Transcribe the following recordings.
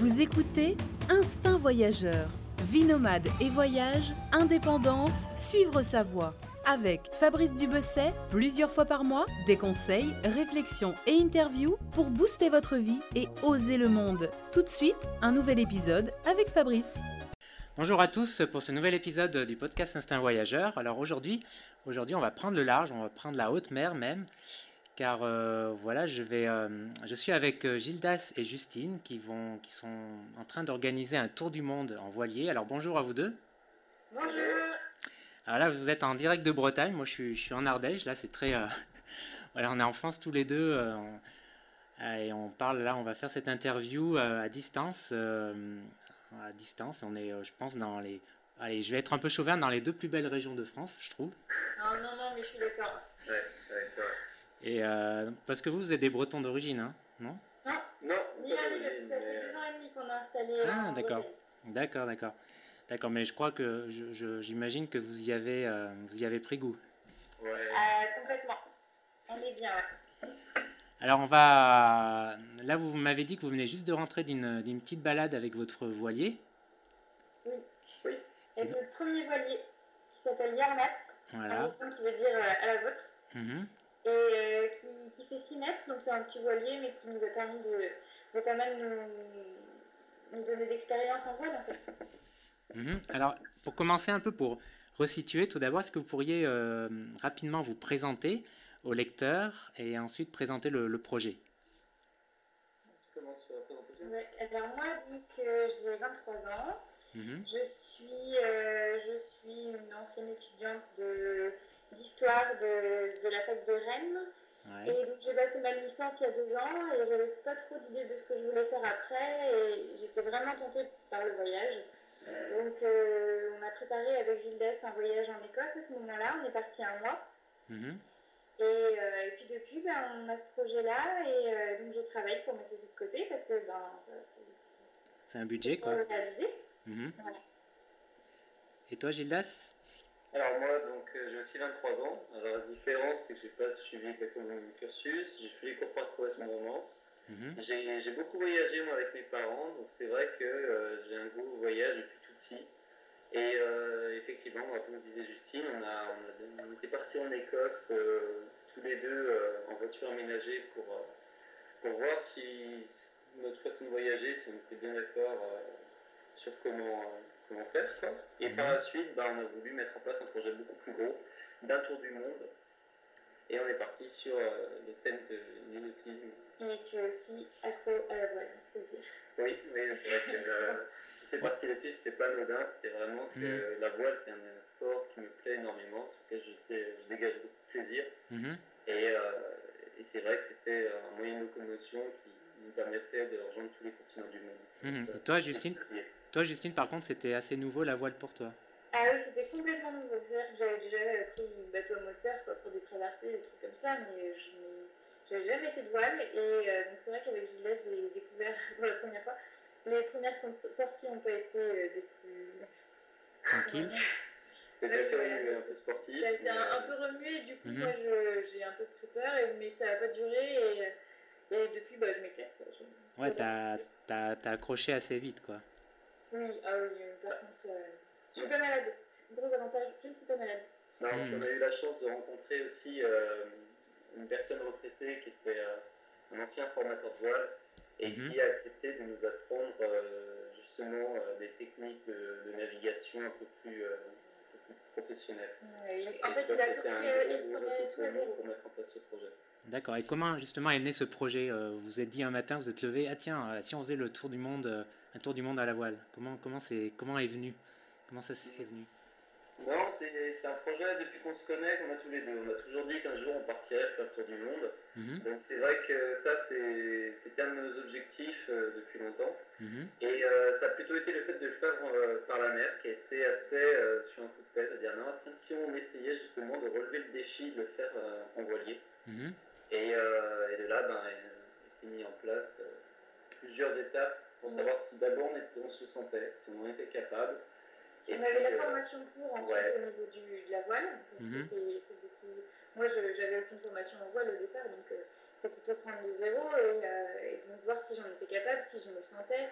Vous écoutez Instinct Voyageur. Vie nomade et voyage, indépendance, suivre sa voie. Avec Fabrice Dubesset, plusieurs fois par mois, des conseils, réflexions et interviews pour booster votre vie et oser le monde. Tout de suite, un nouvel épisode avec Fabrice. Bonjour à tous pour ce nouvel épisode du podcast Instinct Voyageur. Alors aujourd'hui, on va prendre le large, on va prendre la haute mer même car euh, voilà, je, vais, euh, je suis avec euh, Gildas et Justine qui, vont, qui sont en train d'organiser un tour du monde en voilier. Alors bonjour à vous deux. Bonjour. Alors là, vous êtes en direct de Bretagne, moi je suis, je suis en Ardèche, là c'est très... voilà, on est en France tous les deux et on parle là, on va faire cette interview à distance. à distance, on est, je pense, dans les... Allez, je vais être un peu chauvin dans les deux plus belles régions de France, je trouve. Non, non, non, mais je suis d'accord. Ouais. Et euh, parce que vous, vous êtes des Bretons d'origine, hein non? Non, Non, l'un ni d'origine, l'autre. Ça fait deux ans et demi qu'on a installé. Ah, en d'accord. D'accord, d'accord. D'accord, mais je crois que j'imagine que vous y avez, euh, vous y avez pris goût. Ouais. Euh, complètement. On est bien, ouais. Alors on va, là vous m'avez dit que vous venez juste de rentrer d'une d'une petite balade avec votre voilier. Oui. Avec notre premier voilier qui s'appelle Yarmat, en Voilà. qui veut dire euh, à la vôtre, Mhm. Et euh, qui, qui fait 6 mètres, donc c'est un petit voilier, mais qui nous a permis de, de quand même nous, nous donner d'expérience en voile en fait. Mhm. Alors pour commencer un peu pour resituer, tout d'abord, est-ce que vous pourriez euh, rapidement vous présenter au lecteur et ensuite présenter le, le projet? Tu commences sur la présentation Ouais, Alors moi, vu que j'ai 23 ans, Mhm. Je suis, euh, je suis une ancienne étudiante de- d'histoire de, de la fac de Rennes. Ouais. Et donc j'ai passé ma licence il y a deux ans et j'avais pas trop d'idée de ce que je voulais faire après. Et j'étais vraiment tentée par le voyage. Donc euh, on a préparé avec Gildas un voyage en Écosse à ce moment-là. On est parti un mois. Mhm. Et, euh, et puis depuis, ben, on a ce projet-là. Et euh, donc je travaille pour mettre ça de côté parce que ben, C'est un budget quoi. réaliser. Mhm. Voilà. Et toi Gildas Alors moi, donc, euh, j'ai aussi 23 ans. Alors la différence, c'est que j'ai pas suivi exactement le même cursus. J'ai fait les cours par correspondance. Mhm. J'ai j'ai beaucoup voyagé moi avec mes parents, donc c'est vrai que euh, j'ai un goût voyage depuis tout petit. Et euh, effectivement, moi, comme disait Justine, on, a, on, a- on était partis en Écosse tous les deux en voiture aménagée pour, pour voir si notre façon de voyager, si on était bien d'accord sur comment, comment faire. quoi. Et par la suite, bah, on a voulu mettre en place un projet beaucoup plus gros d'un tour du monde. Et on est parti sur euh, le thème de l'inautisme. Et tu es aussi accro à la voile, faut le dire. Oui, oui, c'est vrai que euh, si c'est parti là-dessus, c'était pas anodin, c'était vraiment que Mhm. la voile, c'est un, un sport qui me plaît énormément, sur lequel je, je dégage beaucoup de plaisir. Mhm. Et, euh, et c'est vrai que c'était un moyen de locomotion qui nous permettait de rejoindre tous les continents du monde. Mhm. Ça, Et toi, Justine? Toi, Justine, par contre, c'était assez nouveau la voile pour toi. Ah oui, c'était complètement nouveau. C'est-à-dire que j'avais déjà pris un bateau à moteur quoi, pour des traversées, des trucs comme ça, mais je n'ai j'avais jamais fait de voile. Et euh, donc c'est vrai qu'avec Gilles, j'ai découvert pour la première fois. Les premières sont- sorties n'ont pas été euh, des plus. Tranquille. C'était assez remué, un peu sportif. C'est un, un euh, peu remué, et du coup, Mhm. moi j'ai un peu pris peur, mais ça n'a pas duré. Et, et depuis, bah, je m'éclate. Ouais, je- t'as t'as- t'as accroché assez vite, quoi. Oui, ah oui, par contre, euh, je suis pas malade. Gros avantage, je ne suis pas malade. Non, Mhm. On a eu la chance de rencontrer aussi euh, une personne retraitée qui était euh, un ancien formateur de voile et Mhm. qui a accepté de nous apprendre euh, justement euh, des techniques de, de navigation un peu plus, euh, un peu plus professionnelles. Ouais, Et en fait, ça, il a c'était tout un pris, gros, atout tout pour nous pour mettre en place ce projet. D'accord. Et comment, justement, est né ce projet Vous vous êtes dit un matin, vous êtes levé, ah tiens, si on faisait le tour du monde, euh, un tour du monde à la voile, comment, comment, c'est, comment est venu? Comment ça s'est venu? Non, c'est c'est un projet depuis qu'on se connaît qu'on a tous les deux. On a toujours dit qu'un jour on partirait faire le tour du monde. Mhm, Donc c'est vrai que ça, c'est- c'était un de nos objectifs euh, depuis longtemps. mhm. Et euh, ça a plutôt été le fait de le faire euh, par la mer qui a été assez sur un coup de tête, à dire non, tiens, si on essayait justement de relever le défi de le faire en voilier. Mhm. Et, et de là, ben, a été mis en place plusieurs étapes pour savoir si d'abord on, se sentait, si on en était capable. Si Et on avait la euh, formation pour ensuite ouais. au niveau du, de la voile, parce Mhm. que c'est c'est beaucoup. Moi, j'avais aucune formation en voile au départ, donc euh, c'était tout prendre de zéro et, euh, et donc voir si j'en étais capable, si je me sentais,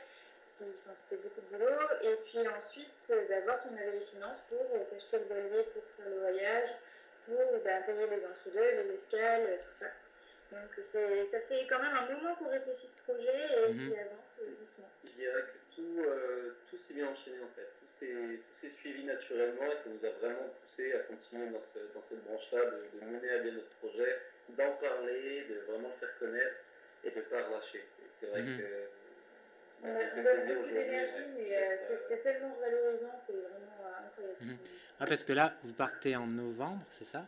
c'était beaucoup de boulot. Et puis ensuite, d'avoir si on avait les finances pour s'acheter le voilier pour faire le voyage, pour bah, payer les entre-deux, les escales, tout ça. Donc ça fait quand même un moment qu'on réfléchit ce projet et mhm. qui avance doucement. Je dirais que tout, euh, tout s'est bien enchaîné en fait. Tout s'est suivi naturellement et ça nous a vraiment poussé à continuer dans, ce, dans cette branche-là, de, mener à bien notre projet, d'en parler, de vraiment le faire connaître et de ne pas relâcher. C'est vrai mhm. que. On a, beaucoup d'énergie, mais euh, c'est tellement valorisant, c'est vraiment euh, incroyable. Ah, parce que là, vous partez en novembre, c'est ça?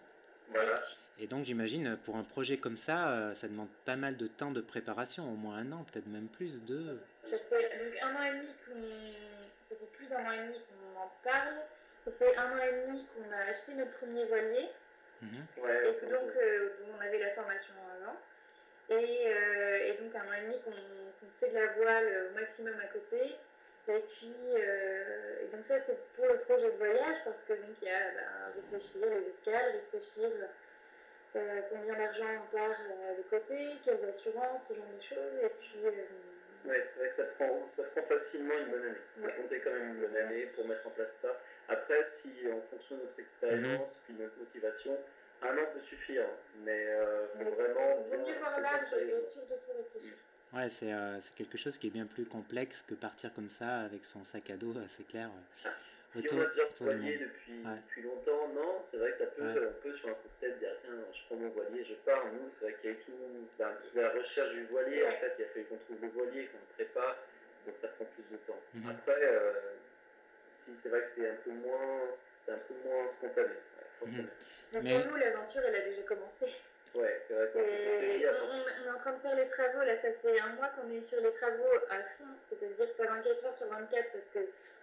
Voilà. Et donc j'imagine pour un projet comme ça, euh, ça demande pas mal de temps de préparation, au moins un an, peut-être même plus de. Ça fait donc un an et demi qu'on, ça fait plus d'un an et demi qu'on en parle. Ça fait un an et demi qu'on a acheté notre premier voilier. Mhm. et donc euh, on avait la formation avant. Et, euh, et, donc un an et demi qu'on, fait de la voile au maximum à côté. Et puis, et donc ça c'est pour le projet de voyage parce que donc il y a ben, réfléchir les escales, réfléchir euh, combien d'argent on part euh, de côté, quelles assurances, ce genre de choses. Et puis. Euh, ouais, c'est vrai que ça prend, ça prend facilement une bonne année. On va compter quand même une bonne année pour mettre en place ça. Après, si en fonction de notre expérience, mhm. puis de notre motivation, un an peut suffire. Mais euh, faut vraiment. Il vaut mieux voir l'âge et être sûr de tout réfléchir. Ouais, c'est quelque chose qui est bien plus complexe que partir comme ça avec son sac à dos, c'est clair. Si on a déjà voilier depuis, depuis longtemps, non, c'est vrai que ça peut, un peu sur un coup de tête dire tiens, je prends mon voilier, je pars. Nous, c'est vrai qu'il y a eu tout, la recherche du voilier, en fait, il a fallu qu'on trouve le voilier, qu'on le prépare, donc ça prend plus de temps. Mhm. Après, euh, si c'est vrai que c'est un peu moins, c'est un peu moins spontané. Mhm. Mais pour nous, l'aventure, elle a déjà commencé. Ouais, c'est vrai que c'est ce qu'on s'est dit. On, est en train de faire les travaux, là, ça fait un mois qu'on est sur les travaux à fond, c'est-à-dire pas 24 heures sur 24 parce que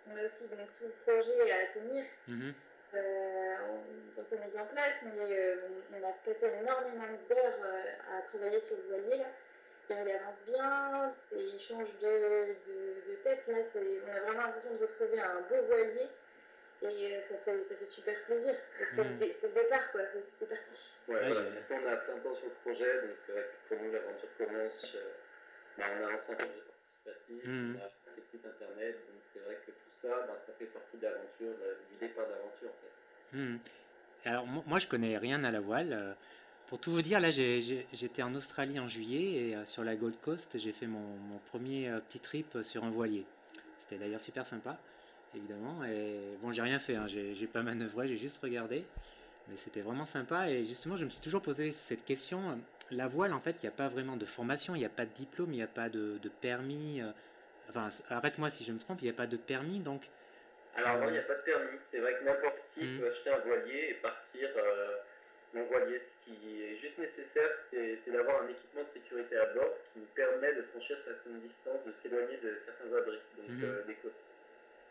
on a aussi donc, tout le projet à tenir mhm. euh, dans sa mise en place, mais euh, on a passé énormément d'heures euh, à travailler sur le voilier. Là. Et il avance bien, il change de, de, de tête. Là, on a vraiment l'impression de retrouver un beau voilier. Et ça fait, ça fait super plaisir. C'est le, mhm. départ, quoi. C'est parti. Ouais, On a plein de temps sur le projet, donc c'est vrai que pour nous, l'aventure commence. Bah, on a un certain participatif, mmh. on a le site internet, donc c'est vrai que tout ça, bah, ça fait partie de l'aventure, du départ d'aventure en fait. Mmh. Alors moi je connais rien à la voile. Euh, pour tout vous dire, là j'étais en Australie en juillet et euh, sur la Gold Coast j'ai fait mon, mon premier euh, petit trip sur un voilier. C'était d'ailleurs super sympa, évidemment. Et bon, j'ai rien fait, hein, j'ai pas manœuvré, j'ai juste regardé. Mais c'était vraiment sympa et justement je me suis toujours posé cette question la voile, en fait, il n'y a pas vraiment de formation, il n'y a pas de diplôme, il n'y a pas de, permis. Euh, enfin, arrête-moi si je me trompe, il n'y a pas de permis, donc. Alors non, il n'y a pas de permis. C'est vrai que n'importe qui mmh. peut acheter un voilier et partir euh, mon voilier. Ce qui est juste nécessaire, c'est d'avoir un équipement de sécurité à bord qui nous permet de franchir certaines distances, de s'éloigner de certains abris, donc mmh. euh, des côtes.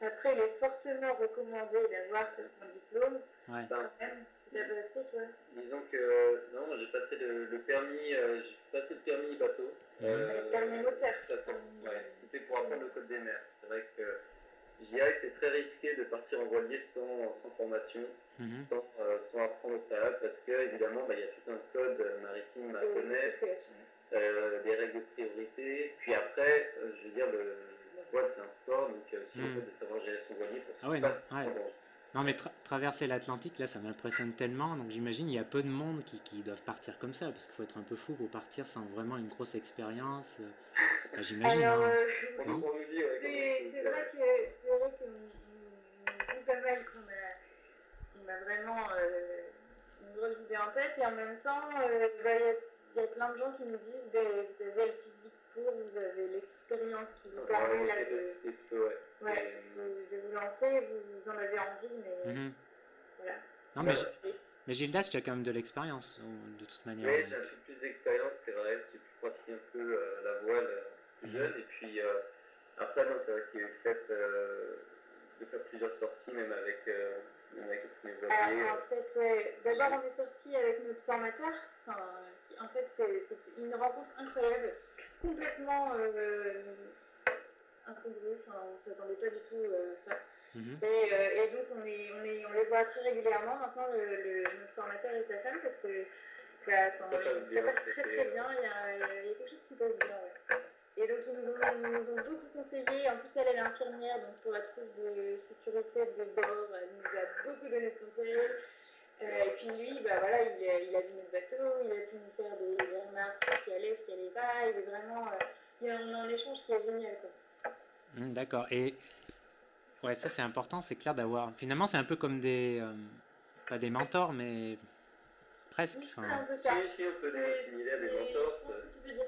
Après, il est fortement recommandé d'avoir certains diplômes. Ouais. Tu as passé, toi? Disons que non, j'ai passé le, permis, euh, j'ai passé le permis bateau. Euh, le permis moteur. ouais, c'était pour apprendre le code des mers. C'est vrai que je dirais que c'est très risqué de partir en voilier sans, sans formation, mhm. sans, euh, sans, apprendre au préalable, parce que évidemment, bah, il y a tout un code maritime à connaître, des règles de priorité. Puis après, je veux dire, le, voile c'est un sport, donc si on veut de savoir gérer son voilier pour ah ouais, non, mais traverser l'Atlantique, là, ça m'impressionne tellement. Donc j'imagine il y a peu de monde qui, qui doivent partir comme ça, parce qu'il faut être un peu fou pour partir sans vraiment une grosse expérience. j'imagine. Alors, hein. euh, c'est vrai que c'est vrai qu'on pas mal qu'on a, on a vraiment euh, une grosse idée en tête, et en même temps, euh, bah, il y, a plein de gens qui nous disent bah, vous avez le physique vous avez l'expérience qui vous permet là, de, ouais, de, vous lancer, vous, en avez envie, mais mhm. voilà. Non, mais, mais Gildas, tu as quand même de l'expérience, de toute manière. Oui, j'ai un peu plus d'expérience, c'est vrai. J'ai pu pratiquer un peu euh, la voile euh, plus mhm. jeune. Et puis euh, après, c'est vrai qu'il y a eu le fait de faire plusieurs sorties, même avec, avec le premier voilier. en fait, ouais. D'abord, on est sorti avec notre formateur. Enfin, qui, en fait, c'est une rencontre incroyable complètement euh, incongru, enfin, on ne s'attendait pas du tout euh, à ça. Mhm. Et, euh, et, donc on, est, on, est, on, les voit très régulièrement maintenant, le, le, notre formateur et sa femme, parce que bah, ça, ça, passe, ça passe, très très bien, il y, a, il y, a, quelque chose qui passe bien. Ouais. Et donc qui nous ont, nous ont beaucoup conseillé. En plus, elle, elle est infirmière, donc pour la trousse de sécurité de bord, elle nous a beaucoup donné de conseils. Euh, et puis lui, bah, voilà, il, a, il a vu notre bateau, il a pu nous faire des, des remarques sur ce qui allait, ce qui allait pas. Il est vraiment. Euh, il y a un, un échange qui est génial. Quoi. Hmm, D'accord. Et ouais, ça c'est important, c'est clair d'avoir. Finalement, c'est un peu comme des. euh, pas des mentors, mais presque. Oui, c'est un peu ça. Si, si, on peut les C'est- assimiler à des mentors.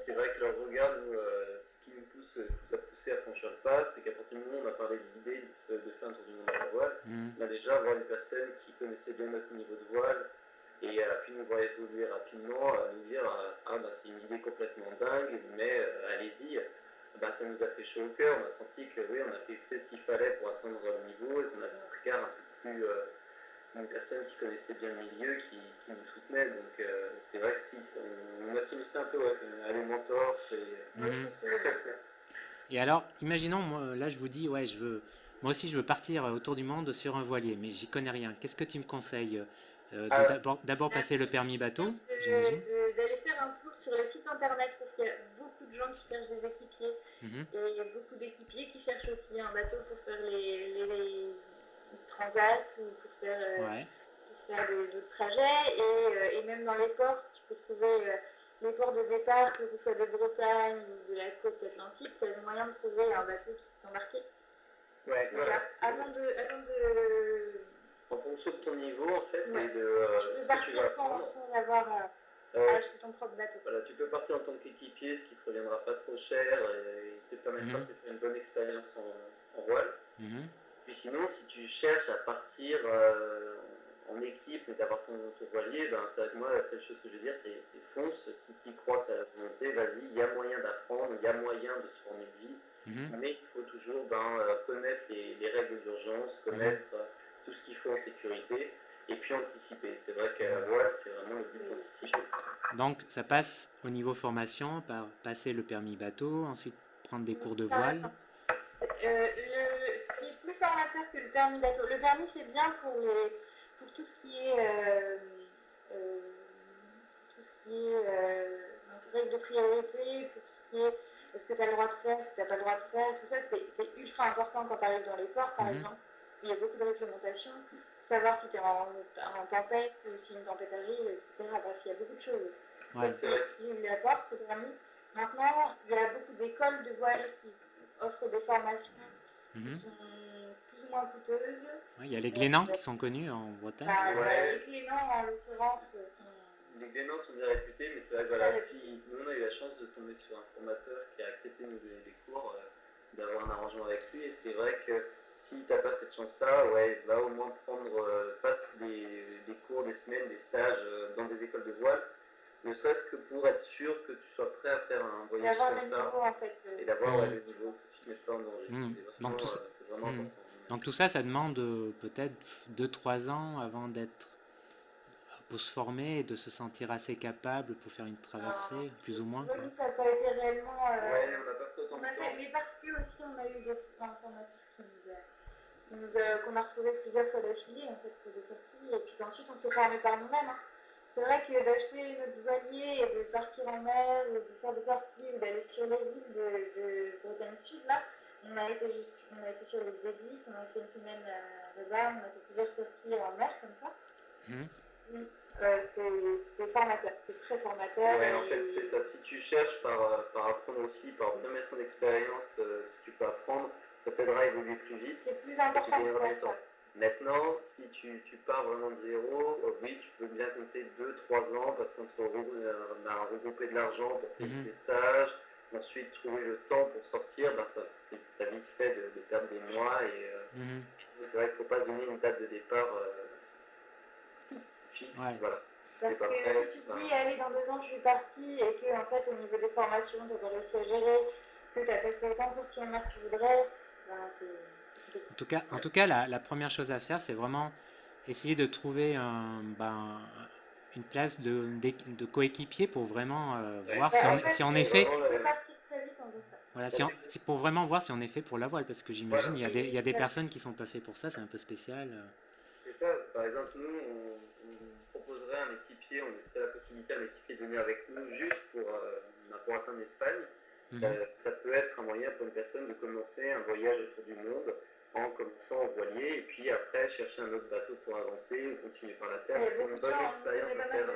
C'est vrai que leur regard, nous, euh, ce qui ce qui nous a poussé à franchir le pas, c'est qu'à partir du moment où on a parlé de l'idée de, de faire un tour du monde à la voile, on a déjà avoir une personne qui connaissait bien notre niveau de voile et elle a pu nous voir évoluer rapidement, à nous dire ah bah c'est une idée complètement dingue, mais euh, allez-y. Bah, ça nous a fait chaud au cœur, on a senti que oui, on a fait, fait ce qu'il fallait pour atteindre le niveau et qu'on avait un regard un peu plus. euh, une personne qui connaissait bien le milieu, qui, qui nous soutenait. Donc euh, c'est vrai que si, on, on assimile ça un peu ouais, à des mentors, c'est mhm. je pense que- Et alors, imaginons, moi, là, je vous dis, ouais, je veux, moi aussi, je veux partir euh, autour du monde sur un voilier, mais j'y connais rien. Qu'est-ce que tu me conseilles Euh, de Ah. d'abord, passer le permis bateau, j'imagine. D'aller faire un tour sur les sites internet parce qu'il y a beaucoup de gens qui cherchent des équipiers Mhm. et il y a beaucoup d'équipiers qui cherchent aussi un bateau pour faire les, les, les transats ou pour faire, euh, Ouais. pour faire et, euh, et même dans les ports, tu peux trouver euh, les ports de départ, que ce soit de Bretagne ou de la côte atlantique, tu as le moyen de trouver un bateau qui peut t'embarquer. Ouais, Voilà. Avant de, avant de En fonction de ton niveau, en fait, Ouais. et de euh, tu ce peux tu partir sans, avoir euh, Euh, ton propre bateau. Voilà, tu peux partir en tant qu'équipier, ce qui te reviendra pas trop cher et te permettra Mhm. de faire une bonne expérience en, en voile. Mhm. Puis sinon, si tu cherches à partir euh, en équipe et d'avoir ton, ton voilier, ben, c'est vrai que moi, la seule chose que je veux dire, c'est c'est fonce. Si tu crois que tu as la volonté, vas-y, il y a moyen d'apprendre, il y a moyen de se former de vie. Mhm. Mais il faut toujours ben, euh, connaître les, les règles d'urgence, connaître euh, tout ce qu'il faut en sécurité et puis anticiper. C'est vrai que la voile, c'est vraiment le but d'anticiper. Donc, ça passe au niveau formation par passer le permis bateau, ensuite prendre des cours de voile. Euh, le- ce qui est plus formateur que le permis bateau, le permis c'est bien pour, les, pour tout ce qui est, euh, euh, tout ce qui est euh, règles de priorité, pour tout ce qui est est-ce que tu as le droit de faire, est-ce que tu n'as pas le droit de faire, tout ça c'est c'est ultra important quand tu arrives dans les ports par Mhm. exemple. Il y a beaucoup de réglementations, savoir si tu es en, en tempête ou si une tempête arrive, etc. Bref, il y a beaucoup de choses Ouais. qui, qui l'apportent ce permis. Maintenant, il y a beaucoup d'écoles de voile qui offrent des formations qui Mhm. sont moins coûteuses. Ouais, Il y a les Glénans qui sont connus en Bretagne. Bah, Ouais. Les Clément, en l'occurrence, sont. Les Glénans sont bien réputés, mais c'est vrai que voilà, si nous on a eu la chance de tomber sur un formateur qui a accepté de nous donner des cours, euh, d'avoir un arrangement avec lui, et c'est vrai que si tu n'as pas cette chance-là, ouais, va au moins prendre, euh, passe des, des cours, des semaines, des stages euh, dans des écoles de voile, ne serait-ce que pour être sûr que tu sois prêt à faire un voyage comme ça, niveau en fait. euh, et d'avoir ouais, le niveau tu ne pas en danger. C'est Donc, tout ça- c'est vraiment important. Donc tout ça, ça demande euh, peut-être 2-3 ans avant d'être pour se former et de se sentir assez capable pour faire une traversée, plus ou moins. Nous, ça n'a pas été réellement. euh, Ouais, on n'a pas a fait, mais parce que aussi on a eu des informatiques qui nous a, qui nous a- qu'on a retrouvé plusieurs fois d'affilée en fait pour des sorties et puis qu'ensuite on s'est formé par nous-mêmes. hein. C'est vrai que d'acheter notre voilier et de partir en mer ou de faire des sorties ou d'aller sur les îles de, de Bretagne Sud là, on a été jusqu'- on a été sur les Dédiques, on a fait une semaine là-bas, on a fait plusieurs sorties en mer comme ça. Mhm. Euh, c'est c'est formateur, c'est très formateur. Ouais, en fait, c'est ça. Si tu cherches par, euh, par apprendre aussi, par bien mettre en expérience euh, ce que tu peux apprendre, ça t'aidera à évoluer plus vite. C'est plus important de faire ça. Maintenant, si tu, tu pars vraiment de zéro, euh, oui, tu peux bien compter 2-3 ans parce qu'on te regroupe- euh, on a regroupé de l'argent pour payer Mhm. tes stages. Ensuite, trouver le temps pour sortir, ben, ça, c'est, vite fait de, de perdre des mois. Et euh, Mhm. c'est vrai qu'il ne faut pas se donner une date de départ euh, Fixe. fixe. Ouais. Voilà. Parce que prêt, si tu te dis, pas- allez, dans deux ans, je suis partie, et que, en fait, au niveau des formations, tu n'as pas réussi à gérer, que tu n'as pas fait autant de sorties en mer que tu voudrais, ben, c'est. En tout cas, en tout cas la, la première chose à faire, c'est vraiment essayer de trouver un, ben, une place de, coéquipier pour vraiment euh, Ouais. voir Ouais, si en on, fait, si en ça. Voilà, si on- c'est pour vraiment voir si on est fait pour la voile, parce que j'imagine il y a des, il y a des personnes qui sont pas fait pour ça, c'est un peu spécial. C'est ça, par exemple, nous, on, on proposerait un équipier, on laisserait la possibilité à un équipier de venir avec nous juste pour, euh, pour atteindre l'Espagne. Mhm. Ça peut être un moyen pour une personne de commencer un voyage autour du monde en commençant au voilier et puis après chercher un autre bateau pour avancer ou continuer par la terre. C'est une bonne expérience à faire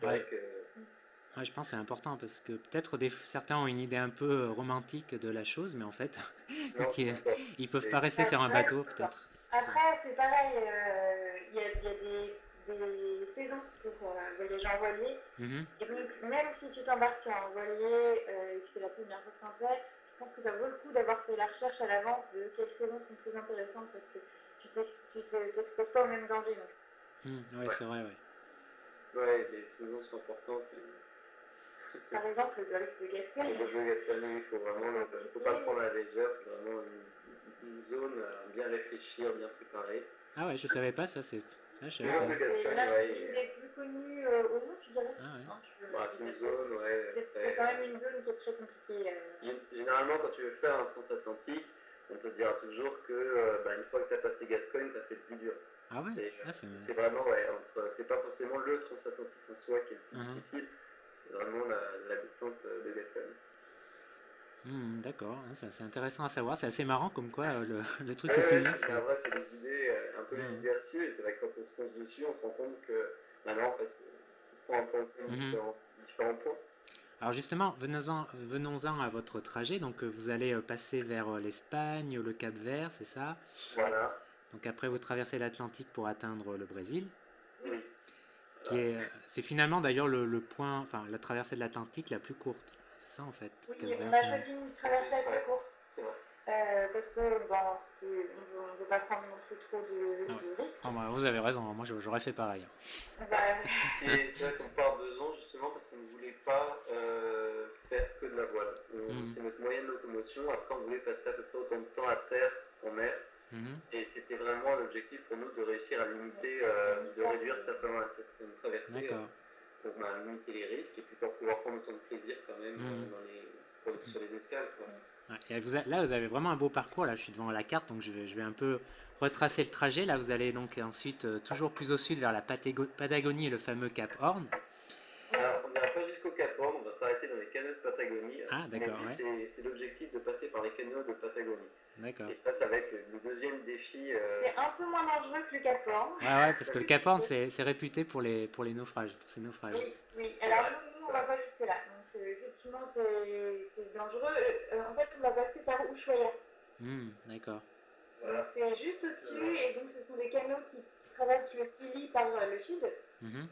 je pense. que... je pense que c'est important parce que peut-être certains ont une idée un peu euh, romantique de la chose, mais en fait, ils, ne peuvent pas rester sur un bateau peut-être. Après, c'est pareil, euh, il y, a, des, des, saisons pour voyager en voilier. Mhm. Et donc, même si tu t'embarques sur un voilier et que c'est la première fois que tu en fais, pense que ça vaut le coup d'avoir fait la recherche à l'avance de quelles saisons sont plus intéressantes parce que tu t'exposes pas au même danger. Mmh, oui, c'est vrai, oui. Ouais, les saisons sont importantes. Par exemple, le golfe de Gascogne. Le golfe de Gascogne, il faut vraiment, il faut pas le prendre à la légère, c'est vraiment une, zone à bien réfléchir, bien préparer. Ah ouais, je savais pas ça, c'est. Ah, c'est l'une des plus connues euh, au monde, je dirais. Ah ouais. Bah, c'est une zone, ouais. C'est quand même une zone qui est très compliquée. Euh. Généralement, quand tu veux faire un transatlantique, on te dira toujours que euh, bah, une fois que tu as passé Gascogne, tu as fait le plus dur. Ah ouais? Ah, C'est vraiment, ouais, c'est pas forcément le transatlantique en soi qui est le plus uh-huh. difficile, c'est vraiment la, la, descente de Gascogne. Hmm, D'accord, hein, c'est intéressant à savoir, c'est assez marrant comme quoi euh, le, le, truc ouais, est ouais, C'est vrai, c'est des idées, un peu et c'est vrai que quand on se pose dessus, on se rend compte que maintenant, en fait, Mhm. Alors justement, venons-en venons à votre trajet. Donc euh, vous allez euh, passer vers euh, l'Espagne, le Cap Vert, c'est ça? Voilà. Donc après vous traversez l'Atlantique pour atteindre le Brésil. Est, c'est finalement d'ailleurs le, point, enfin la traversée de l'Atlantique la plus courte. C'est ça en fait. Oui, on a choisi une traversée assez courte. C'est vrai. Euh, parce que bon, on ne veut pas prendre non plus trop de, ah risques. Ah, bah, vous avez raison, moi j'aurais fait pareil. Bah, c'est vrai qu'on part deux ans justement parce qu'on ne voulait pas euh, faire que de la voile. Hmm. C'est notre moyen de locomotion. Après, on voulait passer à peu près autant de temps à terre, en mer. Hmm. Et c'était vraiment l'objectif pour nous de réussir à limiter, euh, de réduire certaines, certaines traversées pour bah, limiter les risques et puis pour pouvoir prendre autant de plaisir quand même hmm. dans les, sur les escales. Quoi là, vous avez vraiment un beau parcours. Là, je suis devant la carte, donc je vais, je vais un peu retracer le trajet. Là, vous allez donc ensuite euh, toujours plus au sud vers la Patagonie et le fameux Cap Horn. Alors, on n'ira pas jusqu'au Cap Horn, on va s'arrêter dans les canaux de Patagonie. Ah, d'accord. C'est l'objectif de passer par les canaux de Patagonie. D'accord. Et ça, ça va être le, deuxième défi. Euh, c'est un peu moins dangereux que le Cap Horn. Ah ouais, parce que le Cap Horn, c'est réputé pour les, pour les naufrages, pour ces naufrages. Oui, oui. alors nous, on va pas jusque-là effectivement, c'est dangereux. Euh, en fait, on va passer par Ushuaia. Hmm, d'accord. Donc c'est juste au-dessus, et donc ce sont des canaux qui, traversent le Pili par euh, le sud. Mhm.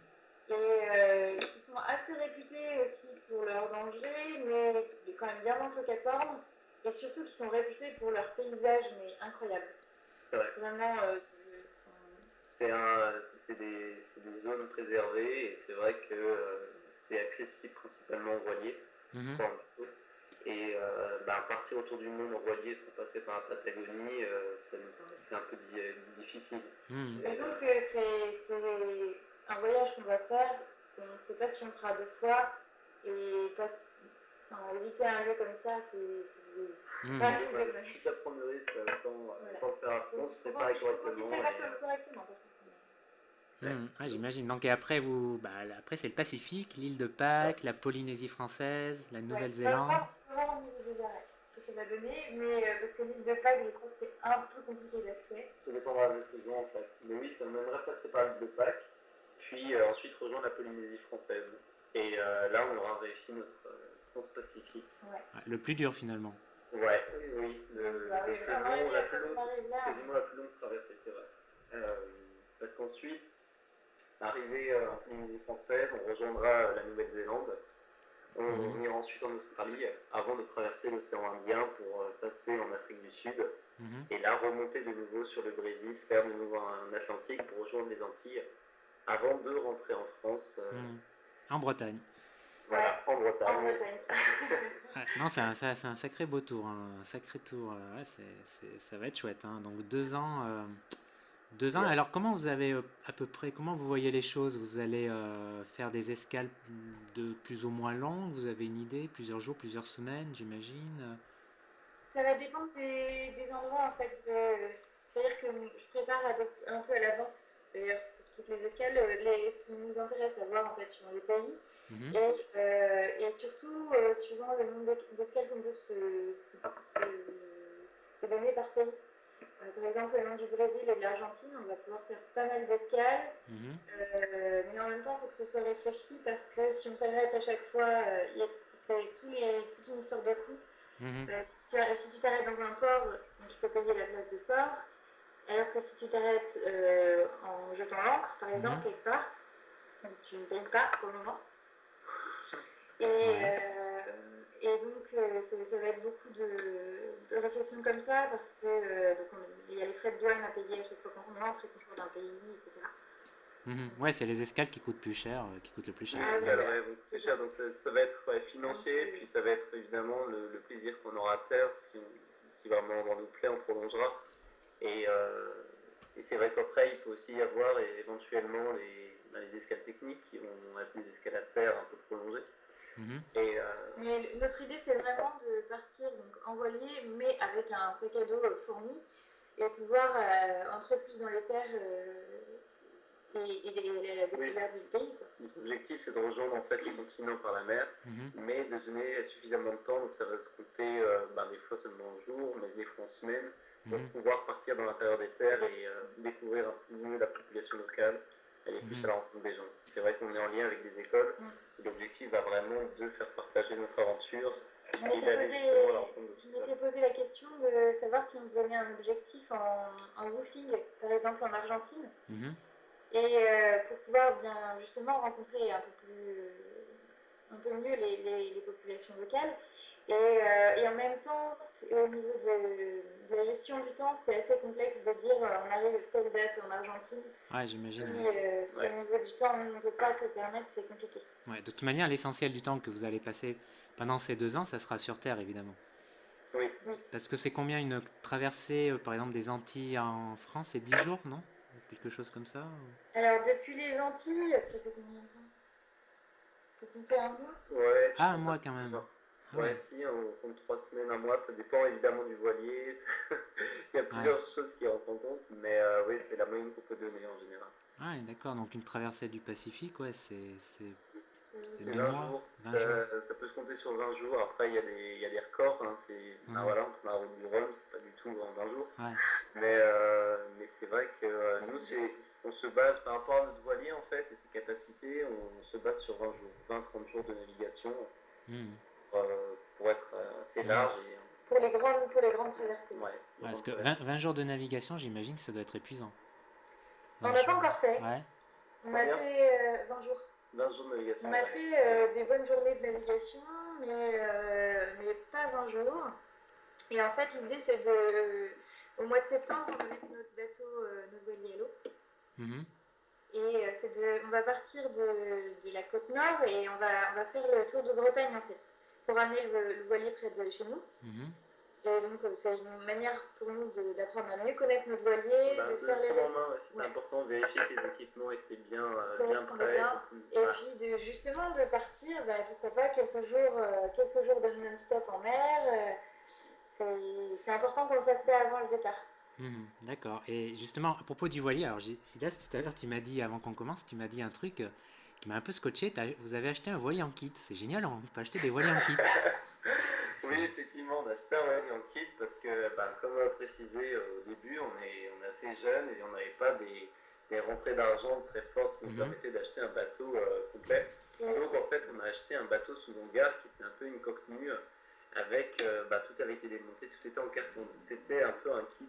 Et euh, qui sont assez réputés aussi pour leur danger, mais quand même bien moins que Cap Horn, et surtout qui sont réputés pour leur paysage, mais incroyable. C'est vrai. Vraiment. c'est un, des, des, zones préservées, et c'est vrai que c'est accessible principalement aux voiliers. Mhm. Et euh, bah, partir autour du monde en voilier sans passer par la Patagonie, euh, c'est un peu difficile. Mmh. Disons que c'est un voyage qu'on va faire, on ne sait pas si on le fera deux fois, et pas, enfin, éviter un lieu comme ça, c'est. Mmh. Ça, c'est ouais, Quitte à prendre le risque, autant, voilà. autant le faire à fond, se préparer correctement. Et... correctement Mmh. Ah, J'imagine. Donc et après, vous, bah, après c'est le Pacifique, l'île de Pâques, la Polynésie française, la Nouvelle-Zélande. Ouais, pas au niveau des arrêts, ce que ça va donner, mais euh, parce que l'île de Pâques, je crois que c'est un peu compliqué d'accès. Ça dépendra de la saison en fait. Mais oui, ça m'aimerait passer par l'île de Pâques, puis euh, ensuite rejoindre la Polynésie française. Et euh, là, on aura réussi notre transpacifique. Ouais. Ah, le plus dur finalement. Ouais, oui, oui. Le, bah, oui, plus long, la plus longue, quasiment la plus longue traversée, c'est vrai. parce qu'ensuite, Arrivé euh, en Polynésie française, on rejoindra euh, la Nouvelle-Zélande. On, mhm. ira ensuite en Australie avant de traverser l'océan Indien pour euh, passer en Afrique du Sud. Mhm. Et là, remonter de nouveau sur le Brésil, faire de nouveau un Atlantique pour rejoindre les Antilles avant de rentrer en France. Mhm. En Bretagne. Voilà, en Bretagne. non, c'est un, un, sacré beau tour, hein. un sacré tour. Ouais, ça va être chouette. Hein. Donc deux ans. Deux ans. Alors, comment vous avez euh, à peu près, comment vous voyez les choses? Vous allez euh, faire des escales de plus ou moins longues? Vous avez une idée? Plusieurs jours, plusieurs semaines, j'imagine? Ça va dépendre des, endroits, en fait. C'est-à-dire que je prépare un peu à l'avance, d'ailleurs, toutes les escales, les, ce qui nous intéresse à voir, en fait, sur les pays. Mhm. Et, euh, et, surtout, euh, suivant le nombre d'escales qu'on peut se, se, se, donner par pays. Euh, par exemple, le nom du Brésil et de l'Argentine, on va pouvoir faire pas mal d'escales, mhm. euh, mais en même temps, il faut que ce soit réfléchi parce que si on s'arrête à chaque fois, c'est toute une histoire de coût. Mhm. si tu t'arrêtes dans un port, il faut payer la place de port, alors que si tu t'arrêtes en jetant l'encre, par exemple, mhm. quelque part, tu ne payes pas pour le moment. Et, euh, et donc, euh, ça, va être beaucoup de, de réflexions comme ça, parce que euh, il y a les frais de douane à payer à chaque fois qu'on entre et qu'on sort d'un pays, etc. Mhm. Ouais, c'est les escales qui coûtent plus cher, qui coûtent le plus cher. Ah, ouais, c'est cher, donc ça, va être financier, puis ça va être évidemment le, plaisir qu'on aura à faire. Si, si vraiment on nous plaît, on prolongera. Et, et c'est vrai qu'après, il peut aussi y avoir éventuellement les, bah, les escales techniques qui vont être des escales à terre un peu prolongées. Mhm. Et, euh, Mais notre idée, c'est vraiment de partir donc, en voilier, mais avec un sac à dos fourni, et pouvoir euh, entrer plus dans les terres euh, et, et, la découverte du pays. L'objectif, c'est de rejoindre en fait le continent par la mer, mhm. mais de donner suffisamment de temps, donc ça va se compter ben, des fois seulement en jour, mais des fois en semaine, pour mhm. pouvoir partir dans l'intérieur des terres et découvrir un peu mieux la population locale elle est plus à la rencontre des gens. C'est vrai qu'on est en lien avec des écoles. L'objectif va vraiment de faire partager notre aventure. Je m'étais posé, la question de savoir si on se donnait un objectif en, en woofing, par exemple en Argentine, mhm. et euh, pour pouvoir bien justement rencontrer un peu, plus, un peu mieux les, les, les populations locales. Et, euh, et, en même temps, au niveau de, la gestion du temps, c'est assez complexe de dire euh, on arrive telle date en Argentine. Ouais, j'imagine. Si, euh, si au niveau du temps, on ne peut pas te permettre, c'est compliqué. Ouais, de toute manière, l'essentiel du temps que vous allez passer pendant ces deux ans, ça sera sur Terre, évidemment. Oui. Parce que c'est combien une traversée, par exemple, des Antilles en France? C'est 10 jours, non? Quelque chose comme ça Alors, depuis les Antilles, ça fait combien de temps? Faut compter un mois Ouais. Ah, un mois quand même. Ouais, si, on compte trois semaines, un mois, ça dépend évidemment du voilier. Il y a plusieurs choses qui rentrent en compte, mais euh, oui, c'est la moyenne qu'on peut donner en général. Ah, d'accord, donc une traversée du Pacifique, ouais, c'est. C'est 20 jours. ça, ça, peut se compter sur 20 jours. Après, il y a des, il y a des records. Hein. C'est, ben voilà, on la route du Rhum, c'est pas du tout en 20 jours. Ouais. Mais, euh, mais c'est vrai que euh, nous, c'est, on se base par rapport à notre voilier en fait et ses capacités, on, se base sur 20 jours, 20-30 jours de navigation. Hmm. Euh, pour, être euh, assez large. Et, pour, les grandes, pour les grandes traversées. Ouais, parce que 20, jours de navigation, j'imagine que ça doit être épuisant. On n'a pas encore fait. Ouais. On a fait 20 euh, jours. 20 jours de navigation. On a fait des bonnes journées de navigation, mais, mais pas 20 jours. Et en fait, l'idée, c'est de. Au mois de septembre, on va mettre notre bateau, notre voilier à l'eau. Mhm. Et c'est de, on va partir de, de, la côte nord et on va, on va faire le tour de Bretagne en fait pour amener le, voilier près de chez nous. Mhm. Et donc, euh, c'est une manière pour nous d'apprendre à mieux connaître notre voilier, bah, de, faire les. Main, c'est important de vérifier que les équipements étaient bien, euh, bien prêts. Et puis, de, justement, de partir, bah, pourquoi pas, quelques jours, euh, quelques jours de non-stop en mer. c'est important qu'on fasse ça avant le départ. Mhm, d'accord. Et justement, à propos du voilier, alors Gidas, tout à l'heure, tu m'as dit, avant qu'on commence, tu m'as dit un truc qui m'a un peu scotché. Vous avez acheté un voilier en kit. C'est génial, on peut acheter des voiliers en kit. oui, effectivement, on a acheté un voilier en kit parce que, ben, comme précisé au début, on est, on est assez jeune et on n'avait pas des, des, rentrées d'argent très fortes qui nous mhm. permettaient d'acheter un bateau euh, complet. Donc, en fait, on a acheté un bateau sous longueur qui était un peu une coque nue avec, euh, bah, tout avait été démonté, tout était en carton. C'était un peu un kit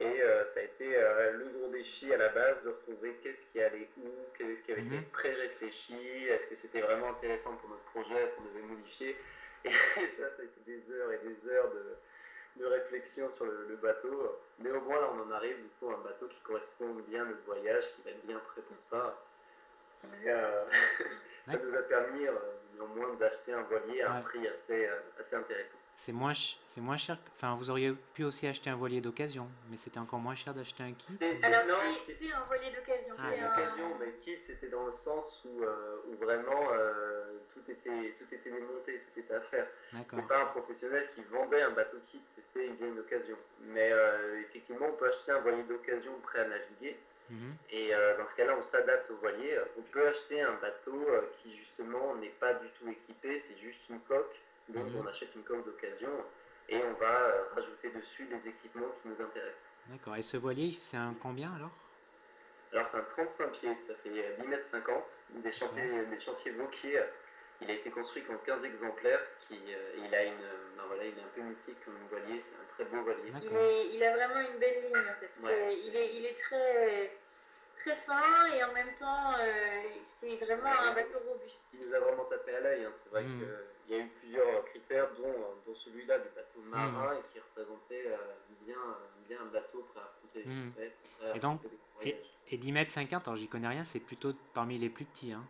et euh, ça a été euh, le gros défi à la base de retrouver qu'est-ce qui allait où, qu'est-ce qui avait été mhm. pré-réfléchi, est-ce que c'était vraiment intéressant pour notre projet, est-ce qu'on devait modifier? Et ça, ça a été des heures et des heures de, de réflexion sur le, bateau. Mais au moins, là, on en arrive du coup à un bateau qui correspond bien à notre voyage, qui va être bien prêt pour ça. Et, euh, ça nous a permis néanmoins d'acheter un voilier à un prix assez, assez intéressant. C'est moins, c'est moins cher. Enfin, vous auriez pu aussi acheter un voilier d'occasion, mais c'était encore moins cher d'acheter un kit. C'est, Alors, c'est, un voilier d'occasion. Ah, c'est d'occasion, mais kit, c'était dans le sens où, euh, où vraiment euh, tout, était, tout était démonté, tout était à faire. C'est pas un professionnel qui vendait un bateau kit, c'était une d'occasion. Mais euh, effectivement, on peut acheter un voilier d'occasion prêt à naviguer. Mhm. Et Et euh, dans ce cas-là, on s'adapte au voilier. On peut acheter un bateau euh, qui justement n'est pas du tout équipé, c'est juste une coque. Donc Mhm. on achète une coque d'occasion et on va euh, rajouter dessus des équipements qui nous intéressent. D'accord. Et ce voilier, c'est un combien alors? Alors c'est un 35 pieds, ça fait 10 mètres 50, des chantiers, des chantiers Vauquier. Il a été construit en 15 exemplaires, ce qui, euh, il, a une, ben voilà, il est un peu mythique comme voilier, c'est un très beau voilier. Il, est- il a vraiment une belle ligne en fait. Ouais, C'est- c'est- il, est, il est très, très fin et en même temps, euh, c'est vraiment un bateau robuste. qui nous a vraiment tapé à l'œil. hein. C'est vrai Mm. Qu'il y a eu plusieurs critères, dont, dont celui-là du bateau marin et qui représentait euh, bien, bien un bateau prêt à affronter les Mm. à Et donc. Et 10 mètres 50, alors j'y connais rien, c'est plutôt parmi les plus petits. Hein.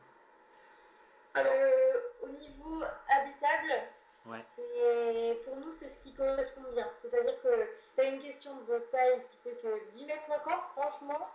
Alors, Euh, au niveau habitable, Ouais. c'est- pour nous, c'est ce qui correspond bien. C'est-à-dire que tu as une question de taille qui fait que 10 mètres 50, franchement,